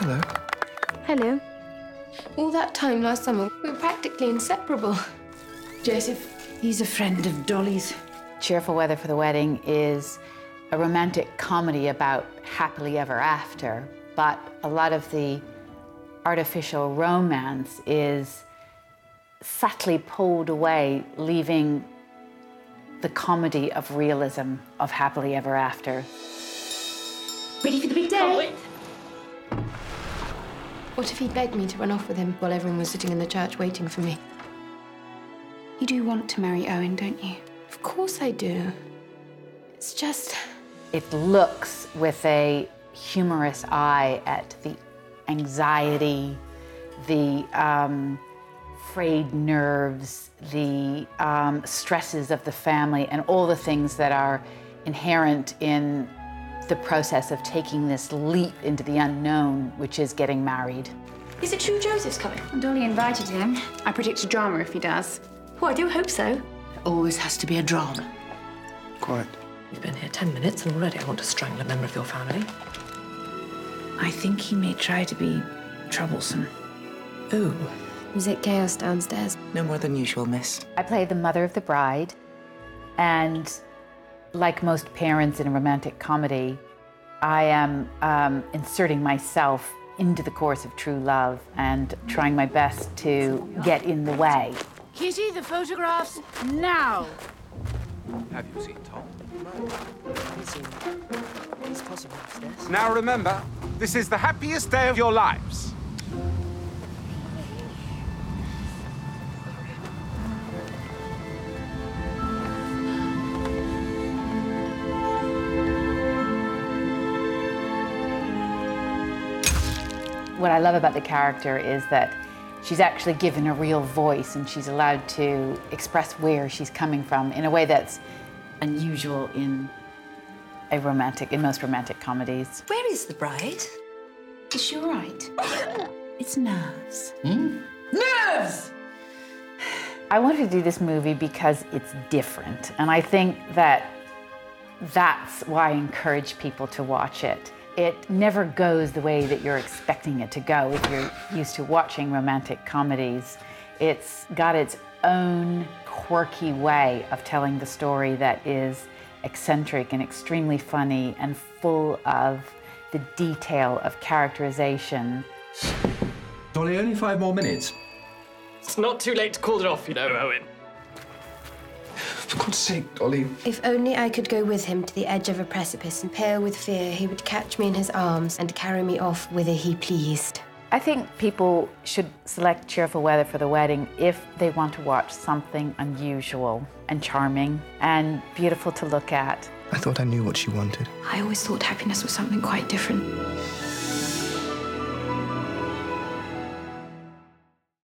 Hello. Hello. All that time last summer, we were practically inseparable. Joseph, he's a friend of Dolly's. Cheerful Weather for the Wedding is a romantic comedy about happily ever after, but a lot of the artificial romance is subtly pulled away, leaving the comedy of realism of happily ever after. Ready for the big day? What if he begged me to run off with him while everyone was sitting in the church waiting for me? You do want to marry Owen, don't you? Of course I do. It's just. It looks with a humorous eye at the anxiety, the um, frayed nerves, the um, stresses of the family, and all the things that are inherent in the process of taking this leap into the unknown, which is getting married. Is it true Joseph's coming? Dolly invited him. I predict a drama if he does. Well, I do hope so. There always has to be a drama. Quiet. You've been here ten minutes and already I want to strangle a member of your family. I think he may try to be troublesome. Ooh. Is it chaos downstairs? No more than usual, miss. I play the mother of the bride, and like most parents in a romantic comedy, I am um, inserting myself into the course of true love and trying my best to get in the way. Kitty, the photographs now. Have you seen Tom? It's possible upstairs. Now remember, this is the happiest day of your lives. What I love about the character is that she's actually given a real voice and she's allowed to express where she's coming from in a way that's unusual in a romantic, in most romantic comedies. Where is the bride? Is she all right? It's Nerves. Hmm? nerves. I wanted to do this movie because it's different. And I think that that's why I encourage people to watch it. It never goes the way that you're expecting it to go if you're used to watching romantic comedies. It's got its own quirky way of telling the story that is eccentric and extremely funny and full of the detail of characterization. Dolly, only five more minutes. It's not too late to call it off, you know, Owen. For God's sake, Dolly. If only I could go with him to the edge of a precipice and pale with fear, he would catch me in his arms and carry me off whither he pleased. I think people should select Cheerful Weather for the wedding if they want to watch something unusual and charming and beautiful to look at. I thought I knew what she wanted. I always thought happiness was something quite different.